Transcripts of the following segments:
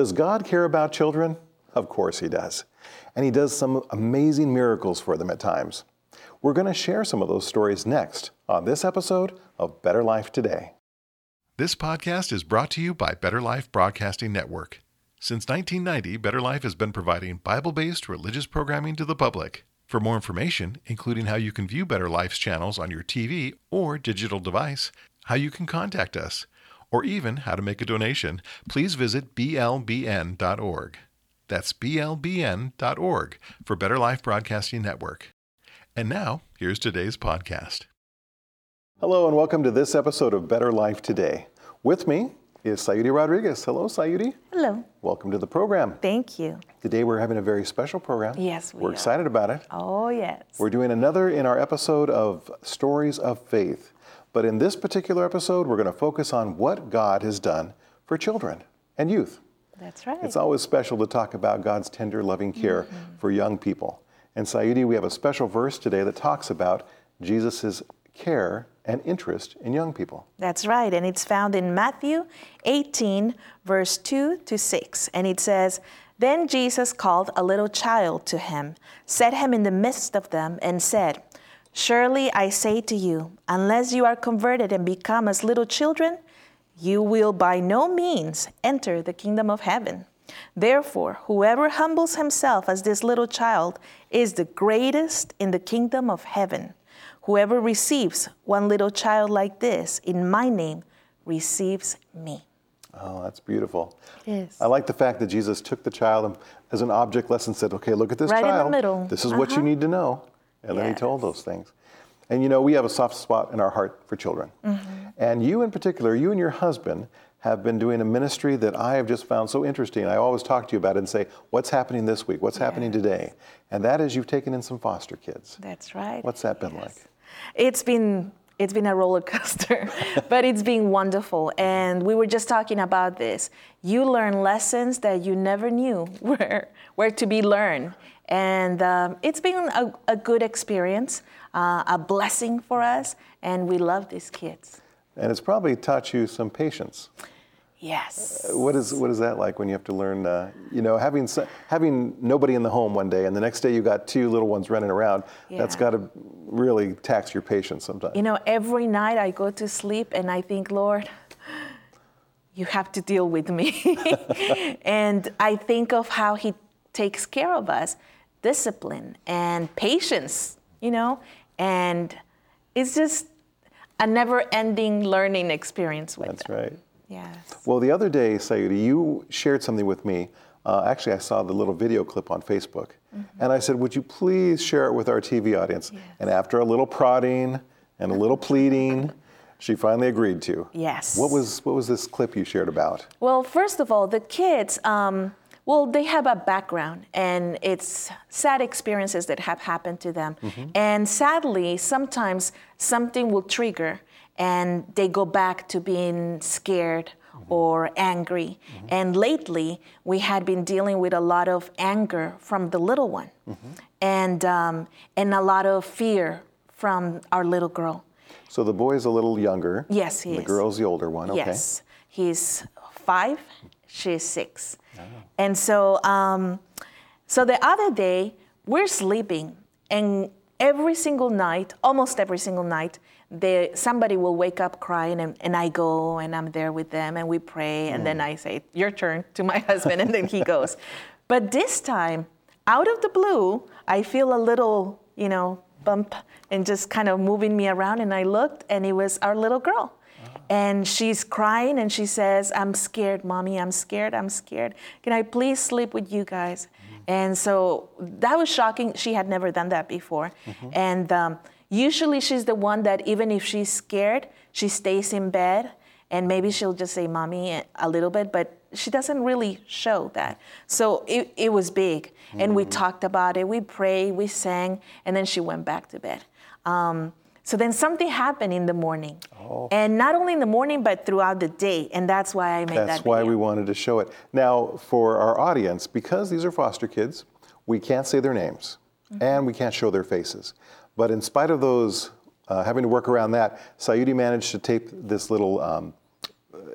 Does God care about children? Of course He does. And He does some amazing miracles for them at times. We're going to share some of those stories next on this episode of Better Life Today. This podcast is brought to you by Better Life Broadcasting Network. Since 1990, Better Life has been providing Bible based religious programming to the public. For more information, including how you can view Better Life's channels on your TV or digital device, how you can contact us, or even how to make a donation, please visit blbn.org. That's blbn.org for Better Life Broadcasting Network. And now, here's today's podcast. Hello, and welcome to this episode of Better Life Today. With me is Sayuri Rodriguez. Hello, Sayuri. Hello. Welcome to the program. Thank you. Today we're having a very special program. Yes, we We're are. excited about it. Oh, yes. We're doing another in our episode of Stories of Faith. But in this particular episode, we're going to focus on what God has done for children and youth. That's right. It's always special to talk about God's tender, loving care mm-hmm. for young people. And Sayuri, we have a special verse today that talks about Jesus' care and interest in young people. That's right. And it's found in Matthew 18, verse 2 to 6. And it says, Then Jesus called a little child to him, set him in the midst of them, and said, Surely I say to you, unless you are converted and become as little children, you will by no means enter the kingdom of heaven. Therefore, whoever humbles himself as this little child is the greatest in the kingdom of heaven. Whoever receives one little child like this in my name receives me. Oh, that's beautiful. It is. I like the fact that Jesus took the child as an object lesson said, okay, look at this Right in the child. middle. This is what you Uh-huh. need to know. And then he told those things. And you know, we have a soft spot in our heart for children. Mm-hmm. And you in particular, you and your husband have been doing a ministry that I have just found so interesting. I always talk to you about it and say, what's happening this week? What's happening today? And that is you've taken in some foster kids. That's right. What's that been Yes. like? It's been it's been a roller coaster, but it's been wonderful. And we were just talking about this. You learn lessons that you never knew were were to be learned, and um, it's been a, a good experience, uh, a blessing for us, and we love these kids. And it's probably taught you some patience. Yes. What is what is that like when you have to learn? Uh, you know, having having nobody in the home one day, and the next day you got two little ones running around. That's got to really tax your patience sometimes. You know, every night I go to sleep and I think, Lord, you have to deal with me. and I think of how He takes care of us discipline and patience, you know, and it's just a never ending learning experience with That's them. right. Yes. Well, the other day, Sayuri, you shared something with me. Uh, actually, I saw the little video clip on Facebook, Mm-hmm. and I said, "Would you please share it with our TV audience?" And after a little prodding and a little pleading, she finally agreed to. Yes. What was what was this clip you shared about? Well, first of all, the kids, um, well, they have a background and it's sad experiences that have happened to them. And sadly, sometimes something will trigger and they go back to being scared or angry. And lately, we had been dealing with a lot of anger from the little one and, um, and a lot of fear from our little girl. So the boy is a little younger. Yes, he The is. girl's the older one. Okay. Yes, he's five, she's six. Oh. And so, um, so the other day, we're sleeping, and every single night, almost every single night, they, somebody will wake up crying, and, and I go and I'm there with them, and we pray, and Mm. then I say, Your turn to my husband, and then he goes. But this time, out of the blue, I feel a little, you know, bump and just kind of moving me around, and I looked, and it was our little girl. And she's crying and she says, I'm scared, mommy, I'm scared, I'm scared. Can I please sleep with you guys? And so that was shocking. She had never done that before. And um, usually she's the one that, even if she's scared, she stays in bed and maybe she'll just say, mommy, a little bit, but she doesn't really show that. So it, it was big. And we talked about it, we prayed, we sang, and then she went back to bed. Um, so then something happened in the morning. And not only in the morning, but throughout the day. And that's why I made That's that That's why we wanted to show it. Now, for our audience, because these are foster kids, we can't say their names Mm-hmm. and we can't show their faces. But in spite of those, uh, having to work around that, Sayuri managed to tape this little um,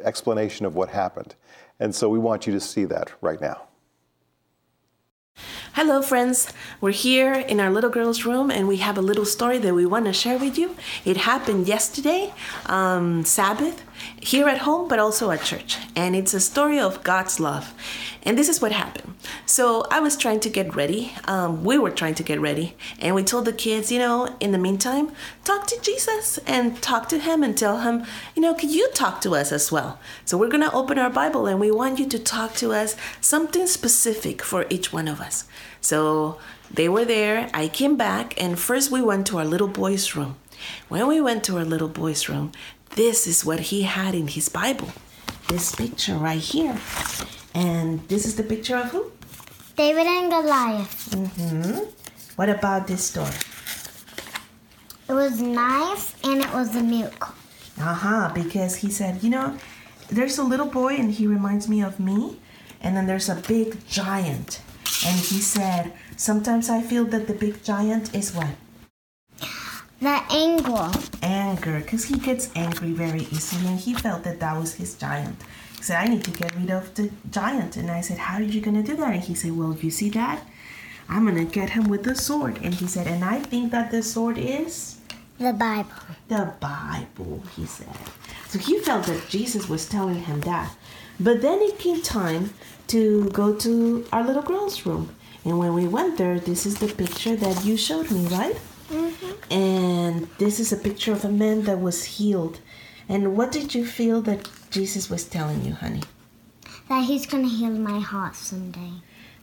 explanation of what happened. And so we want you to see that right now. Hello, friends. We're here in our little girl's room and we have a little story that we want to share with you. It happened yesterday, um, Sabbath, here at home, but also at church. And it's a story of God's love. And this is what happened. So I was trying to get ready. Um, we were trying to get ready. And we told the kids, you know, in the meantime, talk to Jesus and talk to him and tell him, you know, could you talk to us as well? So we're going to open our Bible and we want you to talk to us something specific for each one of us. So they were there. I came back, and first we went to our little boy's room. When we went to our little boy's room, this is what he had in his Bible this picture right here. And this is the picture of who? David and Goliath. Mm-hmm. What about this story? It was nice and it was a miracle. Uh huh, because he said, you know, there's a little boy and he reminds me of me, and then there's a big giant. And he said, sometimes I feel that the big giant is what? The anger. Anger, because he gets angry very easily, and he felt that that was his giant. He said, I need to get rid of the giant. And I said, How are you going to do that? And he said, Well, you see that? I'm going to get him with the sword. And he said, And I think that the sword is The Bible. the Bible, he said. So he felt that Jesus was telling him that. But then it came time to go to our little girl's room. And when we went there, this is the picture that you showed me, right? Mm-hmm. And this is a picture of a man that was healed. And what did you feel that Jesus was telling you, honey? That he's gonna heal my heart someday.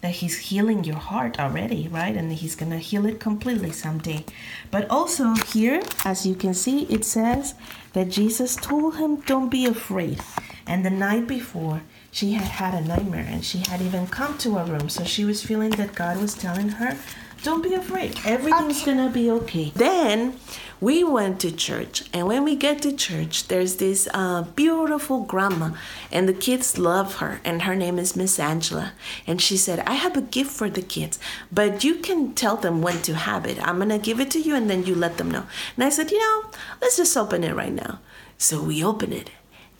that he's healing your heart already, right? And he's gonna heal it completely someday. But also here, as you can see, it says that Jesus told him, Don't be afraid. And the night before, she had had a nightmare and she had even come to her room. So she was feeling that God was telling her, Don't be afraid. Everything's gonna be okay. Then we went to church, and when we get to church, there's this uh, beautiful grandma, and the kids love her, and her name is Miss Angela. And she said, I have a gift for the kids, but you can tell them when to have it. I'm gonna give it to you, and then you let them know. And I said, You know, let's just open it right now. So we open it.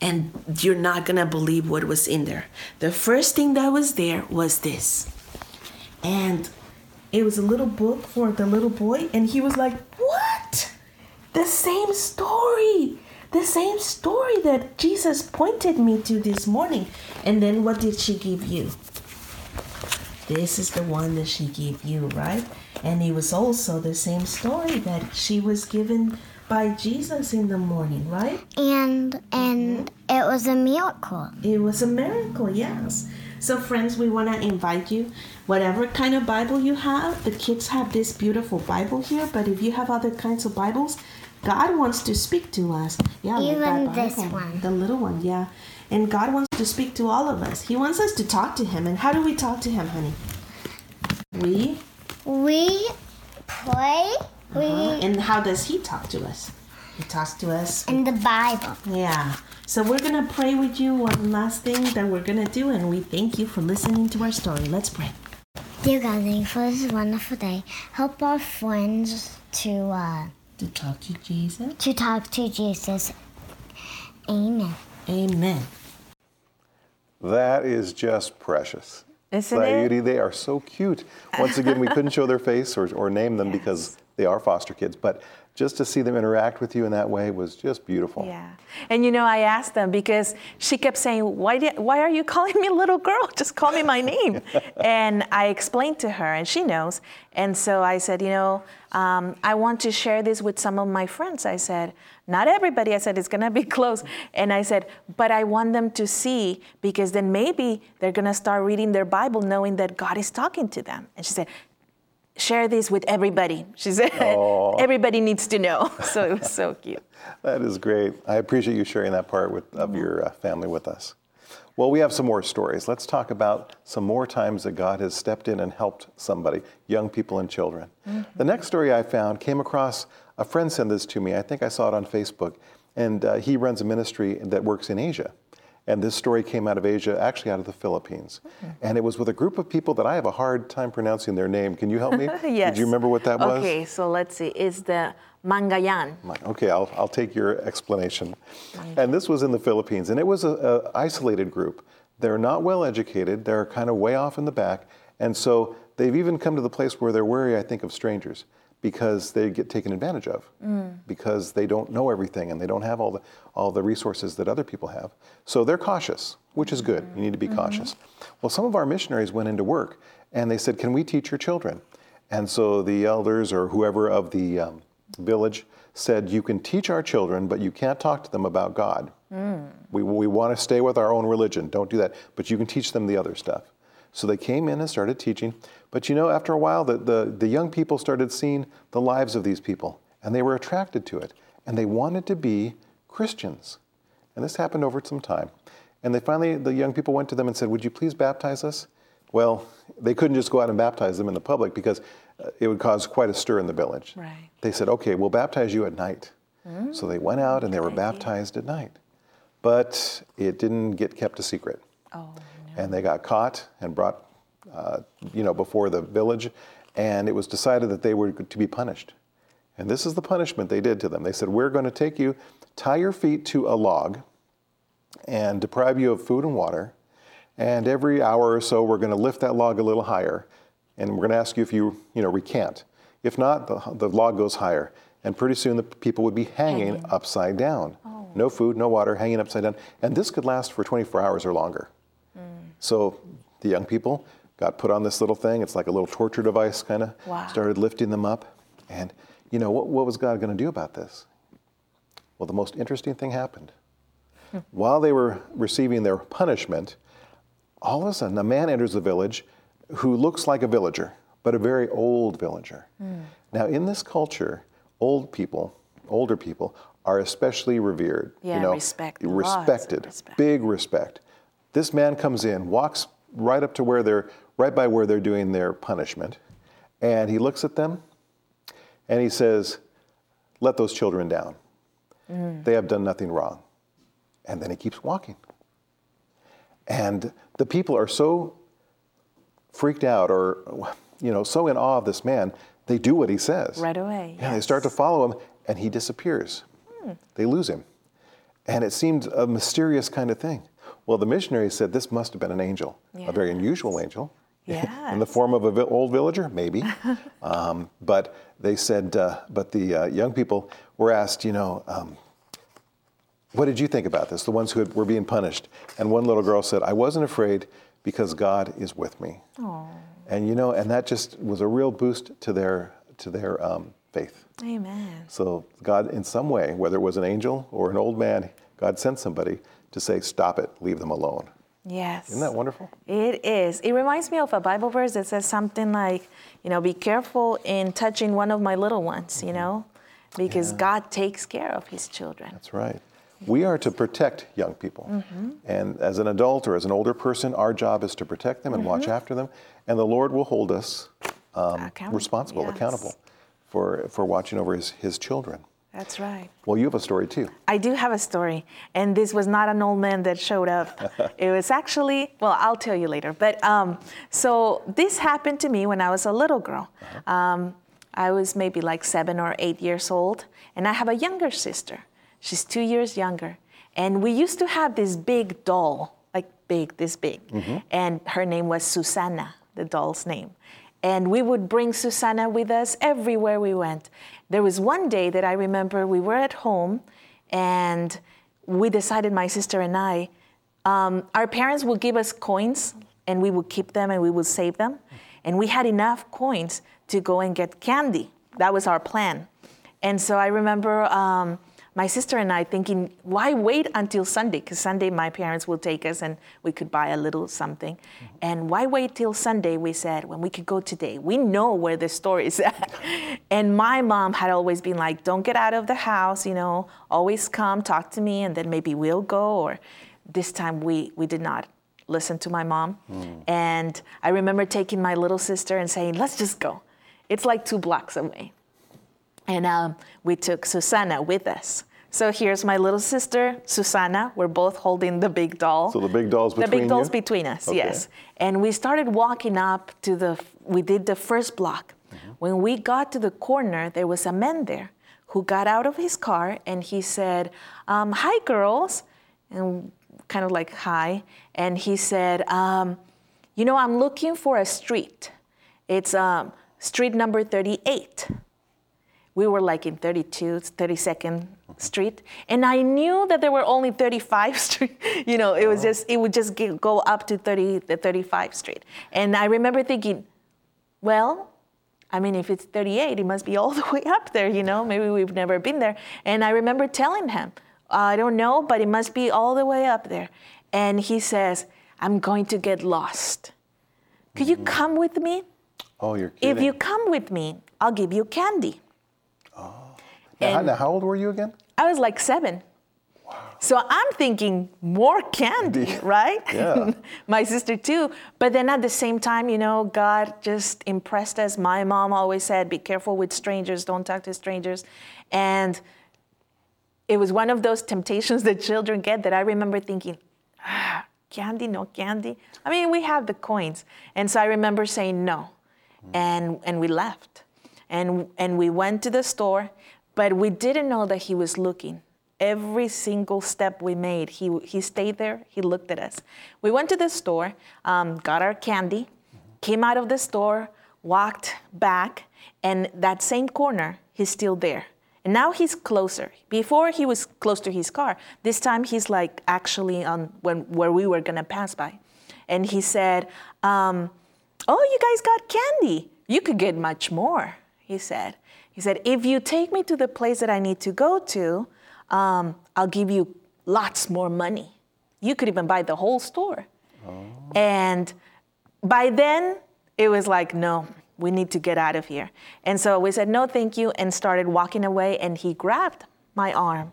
And you're not gonna believe what was in there. The first thing that was there was this. And it was a little book for the little boy, and he was like, What? The same story. The same story that Jesus pointed me to this morning. And then what did she give you? This is the one that she gave you, right? And it was also the same story that she was given by Jesus in the morning, right? And and mm-hmm. it was a miracle. It was a miracle, yes. So, friends, we want to invite you, whatever kind of Bible you have, the kids have this beautiful Bible here, but if you have other kinds of Bibles, God wants to speak to us. Yeah, like Even that this one. The little one, yeah. And God wants to speak to all of us. He wants us to talk to Him. And how do we talk to Him, honey? We. We pray. We uh-huh. And how does He talk to us? He talks to us in the Bible. Yeah. So we're going to pray with you one last thing that we're going to do, and we thank you for listening to our story. Let's pray. Dear God, thank you for this wonderful day. Help our friends to uh, To talk to Jesus. to talk to Jesus. Amen. Amen. That is just precious. Isn't it? They are so cute. Once again, we couldn't show their face or, or name them because they are foster kids, but just to see them interact with you in that way was just beautiful. Yeah. And you know, I asked them because she kept saying, why, did, why are you calling me little girl? Just call me my name. and I explained to her, and she knows. And so I said, you know, um, I want to share this with some of my friends. I said, not everybody. I said, it's going to be close. And I said, but I want them to see because then maybe they're going to start reading their Bible knowing that God is talking to them. And she said, share this with everybody. She said, everybody needs to know. So it was so cute. That is great. I appreciate you sharing that part with, of your uh, family with us. Well, we have some more stories. Let's talk about some more times that God has stepped in and helped somebody, young people and children. The next story I found came across, a friend sent this to me. I think I saw it on Facebook. And uh, he runs a ministry that works in Asia. And this story came out of Asia, actually out of the Philippines. And it was with a group of people that I have a hard time pronouncing their name. Can you help me? yes. Did you remember what that was? Okay, so let's see. It's the Mangayan. Okay, I'll, I'll take your explanation. And this was in the Philippines, and it was an isolated group They're not well educated. They're kind of way off in the back. And so they've even come to the place where they're wary, I think, of strangers because they get taken advantage of mm. because they don't know everything and they don't have all the, all the resources that other people have. So they're cautious, which is good. You need to be mm-hmm. cautious. Well, some of our missionaries went into work and they said, Can we teach your children? And so the elders or whoever of the um, village said, You can teach our children, but you can't talk to them about God. Mm. We, we want to stay with our own religion. Don't do that. But you can teach them the other stuff. So they came in and started teaching. But you know, after a while, the, the, the young people started seeing the lives of these people, and they were attracted to it. And they wanted to be Christians. And this happened over some time. And they finally, the young people went to them and said, Would you please baptize us? Well, they couldn't just go out and baptize them in the public because uh, it would cause quite a stir in the village. Right. They said, Okay, we'll baptize you at night. Mm. So they went out and they were baptized at night. But it didn't get kept a secret Oh, and they got caught and brought, uh, you know, before the village, and it was decided that they were to be punished. And this is the punishment they did to them. They said, "We're going to take you, tie your feet to a log, and deprive you of food and water, and every hour or so we're going to lift that log a little higher, and we're going to ask you if you, you know, recant. If not, the, the log goes higher, and pretty soon the people would be hanging, upside down, no food, no water, hanging upside down, and this could last for 24 hours or longer." So the young people got put on this little thing. It's like a little torture device, kind of. Wow. Started lifting them up. And, you know, what, what was God going to do about this? Well, the most interesting thing happened. Hmm. While they were receiving their punishment, all of a sudden a man enters the village who looks like a villager, but a very old villager. Hmm. Now, in this culture, old people, older people, are especially revered. Yeah, you know, respect, respected, respect. big respect. This man comes in, walks right up to where they're, right by where they're doing their punishment, and he looks at them and he says, Let those children down. Mm. They have done nothing wrong. And then he keeps walking. And the people are so freaked out or, you know, so in awe of this man, they do what he says. Right away, Yeah, they start to follow him, and he disappears. Hmm. They lose him. And it seemed a mysterious kind of thing. Well, the missionary said this must have been an angel, a very unusual angel. In the form of an old villager, maybe. um, but they said, uh, but the uh, young people were asked, you know, um, what did you think about this? The ones who had, were being punished. And one little girl said, I wasn't afraid because God is with me. And you know, and that just was a real boost to their to their um, faith. Amen. So God, in some way, whether it was an angel or an old man, God sent somebody to say, "Stop it, leave them alone." Yes. Isn't that wonderful? It is. It reminds me of a Bible verse that says something like, you know, be careful in touching one of my little ones, you know, because God takes care of his children. That's right. We are to protect young people. Mm-hmm. And as an adult or as an older person, our job is to protect them and watch after them. And the Lord will hold us um, Accountable, responsible, yes. accountable for, for watching over his, his children. That's right. Well, you have a story too. I do have a story, and this was not an old man that showed up. it was actually, well, I'll tell you later. But um, so this happened to me when I was a little girl. Um, I was maybe like seven or eight years old, and I have a younger sister. She's two years younger. And we used to have this big doll, like big, this big. And her name was Susanna, the doll's name. And we would bring Susanna with us everywhere we went. There was one day that I remember we were at home and we decided, my sister and I, um, our parents would give us coins and we would keep them and we would save them. And we had enough coins to go and get candy. That was our plan. And so I remember um, my sister and I thinking, why wait until Sunday? Because Sunday my parents will take us and we could buy a little something. Mm-hmm. And why wait till Sunday? We said, when we could go today. We know where the store is at. and my mom had always been like, don't get out of the house, you know, always come, talk to me, and then maybe we'll go. Or this time we, we did not listen to my mom. Mm. And I remember taking my little sister and saying, let's just go. It's like two blocks away. And um, we took Susanna with us. So here's my little sister, Susanna. We're both holding the big doll. So the big doll's between The big doll's you? between us, Okay. yes. And we started walking up to the, we did the first block. Mm-hmm. When we got to the corner, there was a man there who got out of his car and he said, um, Hi, girls. And kind of like hi, and he said, um, "You know, I'm looking for a street. It's um, street number 38." We were like in 32, 32nd Street, and I knew that there were only 35 Street. You know, it was just it would just get, go up to 30, the 35 Street, and I remember thinking, well, I mean, if it's 38, it must be all the way up there, you know? Maybe we've never been there. And I remember telling him, I don't know, but it must be all the way up there. And he says, I'm going to get lost. Could you mm-hmm. come with me? Oh, you're kidding. If you come with me, I'll give you candy. Now, how- and- now, how old were you again? I was like seven. So I'm thinking more candy, right? Yeah. My sister too. But then at the same time, you know, God just impressed us. My mom always said, be careful with strangers, don't talk to strangers. And it was one of those temptations that children get that I remember thinking, ah, candy, no candy. I mean, we have the coins. And so I remember saying no. And, and we left. And, and we went to the store, but we didn't know that he was looking. Every single step we made, he, he stayed there, he looked at us. We went to the store, um, got our candy, came out of the store, walked back, and that same corner, he's still there. And now he's closer. Before he was close to his car. This time he's like actually on when where we were gonna pass by, and he said, um, "Oh, you guys got candy. You could get much more." He said. He said, "If you take me to the place that I need to go to, um, I'll give you lots more money. You could even buy the whole store." And by then, it was like, no, we need to get out of here. And so we said, no, thank you, and started walking away. And he grabbed my arm.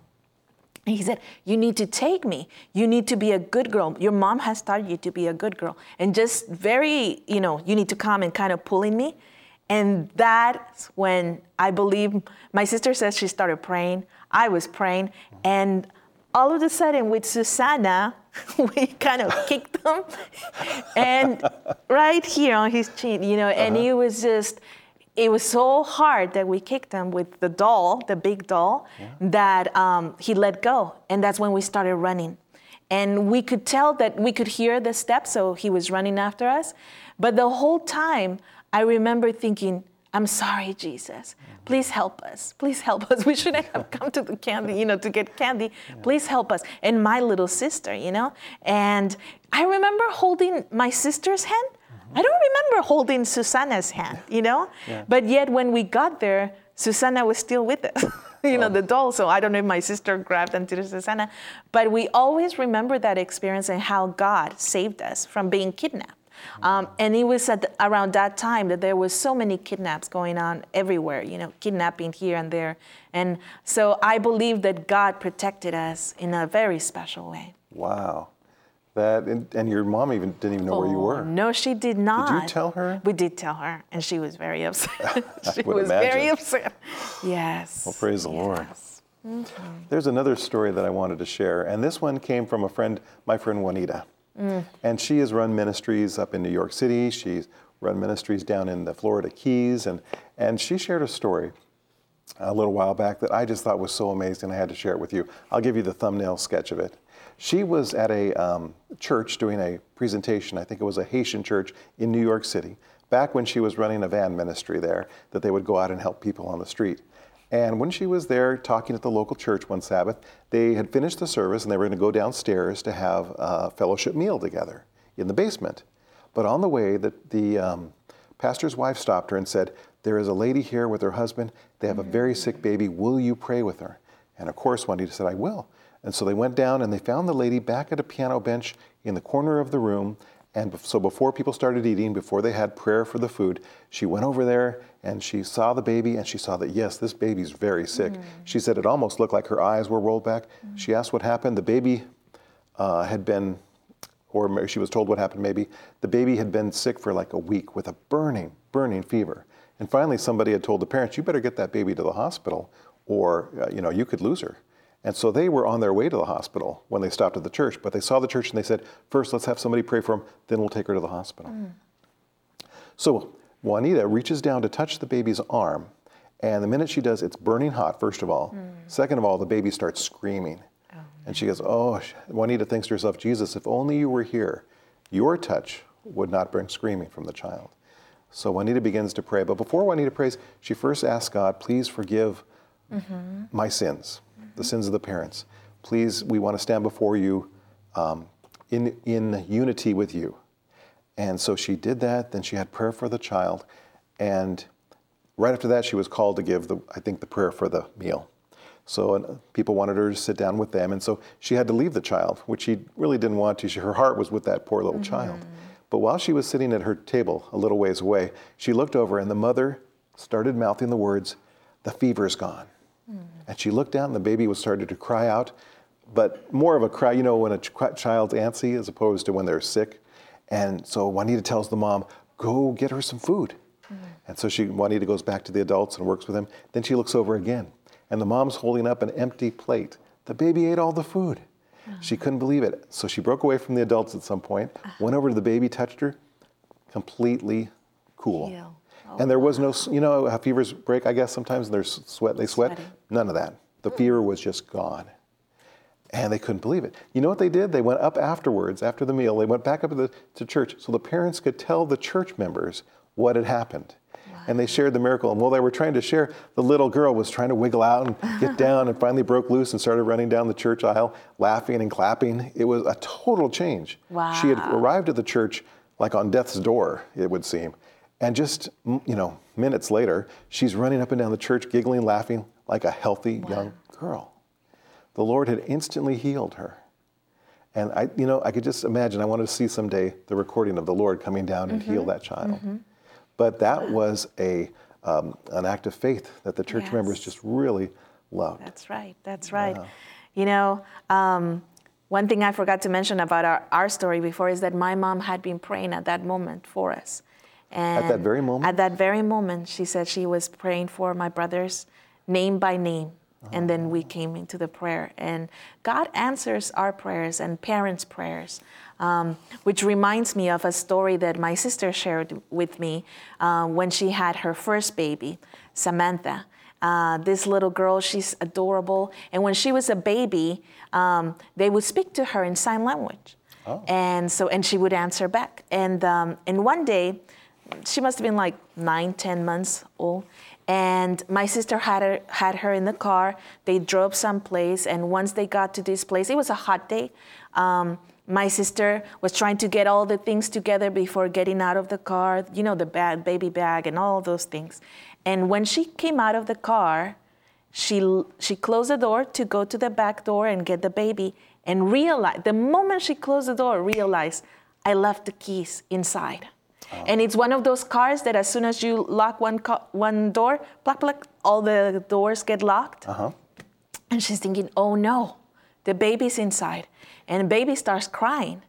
And he said, You need to take me. You need to be a good girl. Your mom has taught you to be a good girl. And just very, you know, you need to come and kind of pulling me. And that's when I believe my sister says she started praying. I was praying. And all of a sudden, with Susanna, we kind of kicked him. and right here on his chin, you know, and it was just, it was so hard that we kicked him with the doll, the big doll, that um, he let go. And that's when we started running. And we could tell that we could hear the steps, so he was running after us. But the whole time, I remember thinking, I'm sorry, Jesus. Please help us. Please help us. We shouldn't have come to the candy, you know, to get candy. Please help us. And my little sister, you know. And I remember holding my sister's hand. Uh-huh. I don't remember holding Susanna's hand, you know. But yet, when we got there, Susanna was still with us. you know, oh. the doll. So I don't know if my sister grabbed onto Susanna. But we always remember that experience and how God saved us from being kidnapped. Um, and it was at the, around that time that there was so many kidnaps going on everywhere, you know, kidnapping here and there. And so I believe that God protected us in a very special way. Wow. That and, and your mom even didn't even know where you Oh, were. No, she did not. Did you tell her? We did tell her, and she was very upset. she was very upset. Yes. Well, praise the Lord. Yes. There's another story that I wanted to share, and this one came from a friend, my friend Juanita. And she has run ministries up in New York City. She's run ministries down in the Florida Keys, and, and she shared a story a little while back that I just thought was so amazing. I had to share it with you. I'll give you the thumbnail sketch of it. She was at a um, church doing a presentation. I think it was a Haitian church in New York City, back when she was running a van ministry there, that they would go out and help people on the street. And when she was there talking at the local church one Sabbath, they had finished the service and they were going to go downstairs to have a fellowship meal together in the basement. But on the way, the, the um, pastor's wife stopped her and said, There is a lady here with her husband. They have a very sick baby. Will you pray with her? And of course, Juanita said, I will. And so they went down and they found the lady back at a piano bench in the corner of the room. And so before people started eating, before they had prayer for the food, she went over there and she saw the baby and she saw that, yes, this baby's very sick. She said it almost looked like her eyes were rolled back. She asked what happened. The baby uh, had been, or she was told what happened maybe, the baby had been sick for like a week with a burning, burning fever. And finally, somebody had told the parents, you better get that baby to the hospital or, uh, you know, you could lose her. And so they were on their way to the hospital when they stopped at the church, but they saw the church and they said, first, let's have somebody pray for him, then we'll take her to the hospital. Mm. So Juanita reaches down to touch the baby's arm, and the minute she does, it's burning hot, first of all. Mm. Second of all, the baby starts screaming. Oh, and she goes, Oh, Juanita thinks to herself, Jesus, if only you were here, your touch would not bring screaming from the child. So Juanita begins to pray. But before Juanita prays, she first asks God, Please forgive mm-hmm. my sins, the sins of the parents. Please, we want to stand before you um, in, in unity with you. And so she did that. Then she had prayer for the child. And right after that, she was called to give, the, I think, the prayer for the meal. So people wanted her to sit down with them. And so she had to leave the child, which she really didn't want to. She, her heart was with that poor little child. But while she was sitting at her table a little ways away, she looked over and the mother started mouthing the words, The fever's gone. And she looked down and the baby was starting to cry out, but more of a cry, you know, when a ch- child's antsy as opposed to when they're sick. And so Juanita tells the mom, Go get her some food. Mm-hmm. And so she, Juanita goes back to the adults and works with them. Then she looks over again, and the mom's holding up an empty plate. The baby ate all the food. Mm-hmm. She couldn't believe it. So she broke away from the adults at some point, ah. went over to the baby, touched her, completely cool. Heal. And there was no, you know how fevers break, I guess, sometimes, and there's sweat, they sweat. Sweating. None of that. The hmm. fever was just gone. And they couldn't believe it. You know what they did? They went up afterwards, after the meal, they went back up to, the, to church so the parents could tell the church members what had happened. And they shared the miracle. And while they were trying to share, the little girl was trying to wiggle out and get down and finally broke loose and started running down the church aisle, laughing and clapping. It was a total change. She had arrived at the church like on death's door, it would seem. And just, you know, minutes later, she's running up and down the church, giggling, laughing like a healthy young girl. The Lord had instantly healed her. And I, you know, I could just imagine, I wanted to see someday the recording of the Lord coming down and Mm-hmm. heal that child. But that was a, um, an act of faith that the church members just really loved. That's right. That's right. You know, um, one thing I forgot to mention about our, our story before is that my mom had been praying at that moment for us. And that very moment? At that very moment, she said she was praying for my brothers, name by name. And then we came into the prayer. And God answers our prayers and parents' prayers, um, which reminds me of a story that my sister shared with me uh, when she had her first baby, Samantha. Uh, this little girl, she's adorable. And when she was a baby, um, they would speak to her in sign language. And so, and she would answer back. And, um, and one day, she must have been like nine, ten months old. And my sister had her, had her in the car. They drove someplace, and once they got to this place, it was a hot day. Um, my sister was trying to get all the things together before getting out of the car, you know, the bag, baby bag, and all those things. And when she came out of the car, she she closed the door to go to the back door and get the baby, and realized the moment she closed the door, realized I left the keys inside. And it's one of those cars that as soon as you lock one co- one door, pluck, pluck, all the doors get locked. Uh-huh. And she's thinking, oh no, the baby's inside. And the baby starts crying.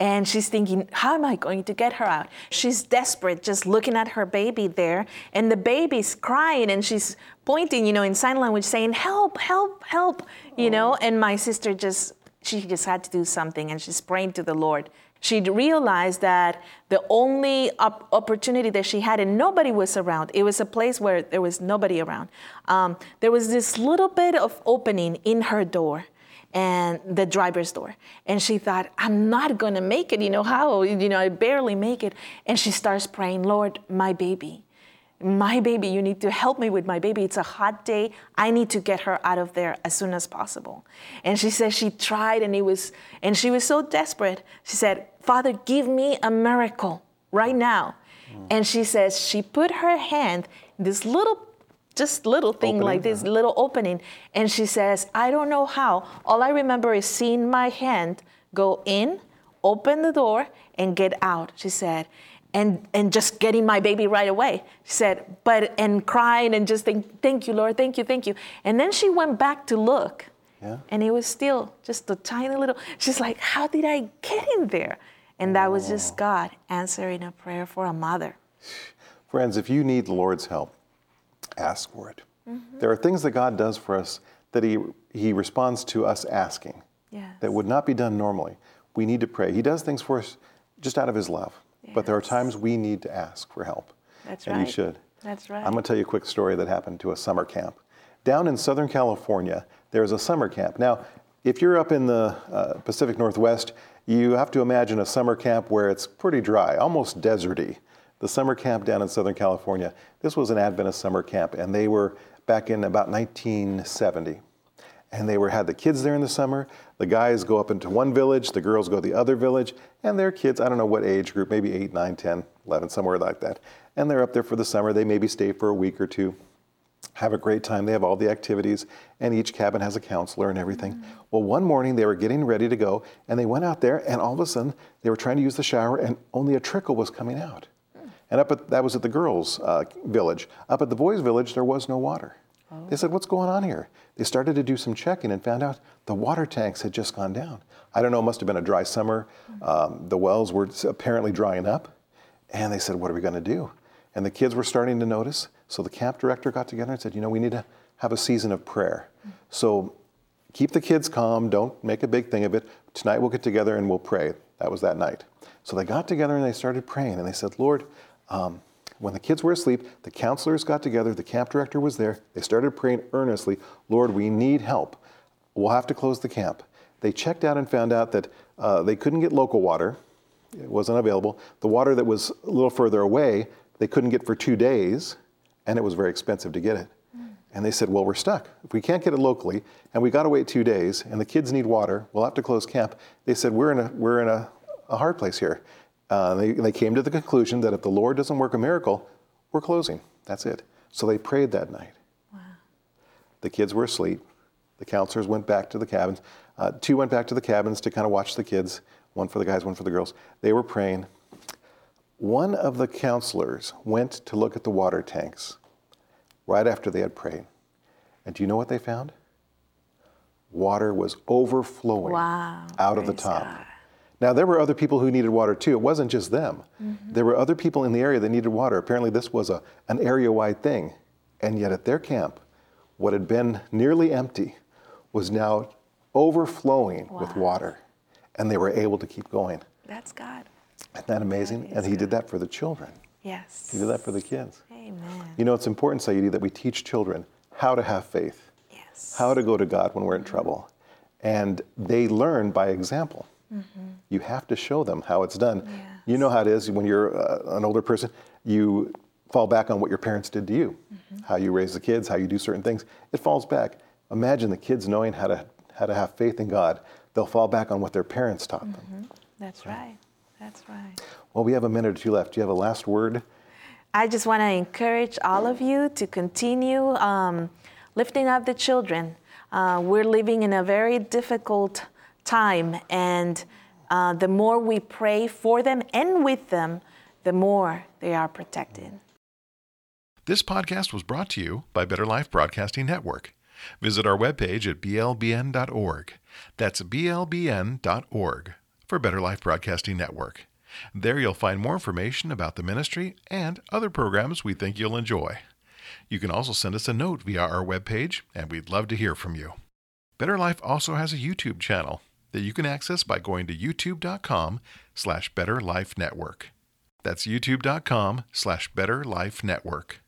And she's thinking, how am I going to get her out? She's desperate, just looking at her baby there. And the baby's crying and she's pointing, you know, in sign language saying, help, help, help, you know. And my sister just, she just had to do something and she's praying to the Lord. She realized that the only op- opportunity that she had, and nobody was around, it was a place where there was nobody around. Um, there was this little bit of opening in her door and the driver's door. And she thought, I'm not gonna make it. You know how? You know, I barely make it. And she starts praying, Lord, my baby, my baby, you need to help me with my baby. It's a hot day. I need to get her out of there as soon as possible. And she says she tried and it was, and she was so desperate. She said, Father, give me a miracle right now. Mm. And she says she put her hand, this little just little thing Opening, like this uh-huh. little opening. And she says i don't know how. All i remember is seeing my hand go in open the door and get out she said. And and just getting my baby right away she said. But and crying and just think thank you lord thank you thank you. And then she went back to look. Yeah. and it was still just a tiny little she's like how did i get in there and that was just god answering a prayer for a mother Friends, if you need the Lord's help, ask for it. There are things that God does for us that He, he responds to us asking Yes. that would not be done normally. We need to pray. He does things for us just out of His love. But there are times we need to ask for help. That's and right. you should. That's right. I'm going to tell you a quick story that happened to a summer camp. Down in Southern California, there's a summer camp. Now, if you're up in the uh, Pacific Northwest, you have to imagine a summer camp where it's pretty dry, almost deserty. The summer camp down in Southern California, this was an Adventist summer camp, and they were back in about 1970. And they were had the kids there in the summer. The guys go up into one village, the girls go to the other village, and their kids, I don't know what age group, maybe 8, 9, 10, 11, somewhere like that. And they're up there for the summer. They maybe stay for a week or two have a great time. They have all the activities, and each cabin has a counselor and everything. Mm-hmm. Well, one morning they were getting ready to go, and they went out there, and all of a sudden they were trying to use the shower, and only a trickle was coming out. Mm. And up at that was at the girls' uh, village. Up at the boys' village, there was no water. Oh. They said, "What's going on here?" They started to do some checking and found out the water tanks had just gone down. I don't know. It must have been a dry summer. Mm. Um, the wells were apparently drying up, and they said, "What are we going to do?" And the kids were starting to notice. So the camp director got together and said, you know, we need to have a season of prayer. So keep the kids calm. Don't make a big thing of it. Tonight we'll get together and we'll pray. That was that night. So they got together and they started praying. And they said, Lord, um, when the kids were asleep, the counselors got together, the camp director was there. They started praying earnestly, Lord, we need help. We'll have to close the camp. They checked out and found out that uh, they couldn't get local water, it wasn't available. The water that was a little further away, they couldn't get for two days and it was very expensive to get it. Mm. And they said, Well, we're stuck. If we can't get it locally and we got to wait two days and the kids need water, we'll have to close camp. They said, We're in a, we're in a, a hard place here. Uh, they, they came to the conclusion that if the Lord doesn't work a miracle, we're closing. That's it. So they prayed that night. Wow. The kids were asleep. The counselors went back to the cabins. Uh, two went back to the cabins to kind of watch the kids, one for the guys, one for the girls. They were praying. One of the counselors went to look at the water tanks right after they had prayed. And do you know what they found? Water was overflowing wow, out of the top. God. Now, there were other people who needed water too. It wasn't just them. Mm-hmm. There were other people in the area that needed water. Apparently, this was a, an area wide thing. And yet, at their camp, what had been nearly empty was now overflowing wow. with water. And they were able to keep going. That's God. Isn't that amazing? And he did that for the children. Yes. He did that for the kids. Amen. You know, it's important, Sayuri, that we teach children how to have faith. Yes. How to go to God when we're in trouble. And they learn by example. Mm-hmm. You have to show them how it's done. Yes. You know how it is when you're uh, an older person, you fall back on what your parents did to you, mm-hmm. how you raise the kids, how you do certain things. It falls back. Imagine the kids knowing how to, how to have faith in God. They'll fall back on what their parents taught them. Mm-hmm. That's right. That's right. Well, we have a minute or two left. Do you have a last word? I just want to encourage all of you to continue um, lifting up the children. Uh, we're living in a very difficult time, and uh, the more we pray for them and with them, the more they are protected. This podcast was brought to you by Better Life Broadcasting Network. Visit our webpage at blbn.org. That's blbn.org for Better Life Broadcasting Network. There you'll find more information about the ministry and other programs we think you'll enjoy. You can also send us a note via our webpage, and we'd love to hear from you. Better Life also has a YouTube channel that you can access by going to youtube.com slash Better Life Network. That's youtube.com slash Better Life Network.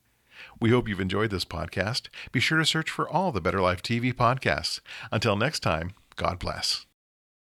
We hope you've enjoyed this podcast. Be sure to search for all the Better Life TV podcasts. Until next time, God bless.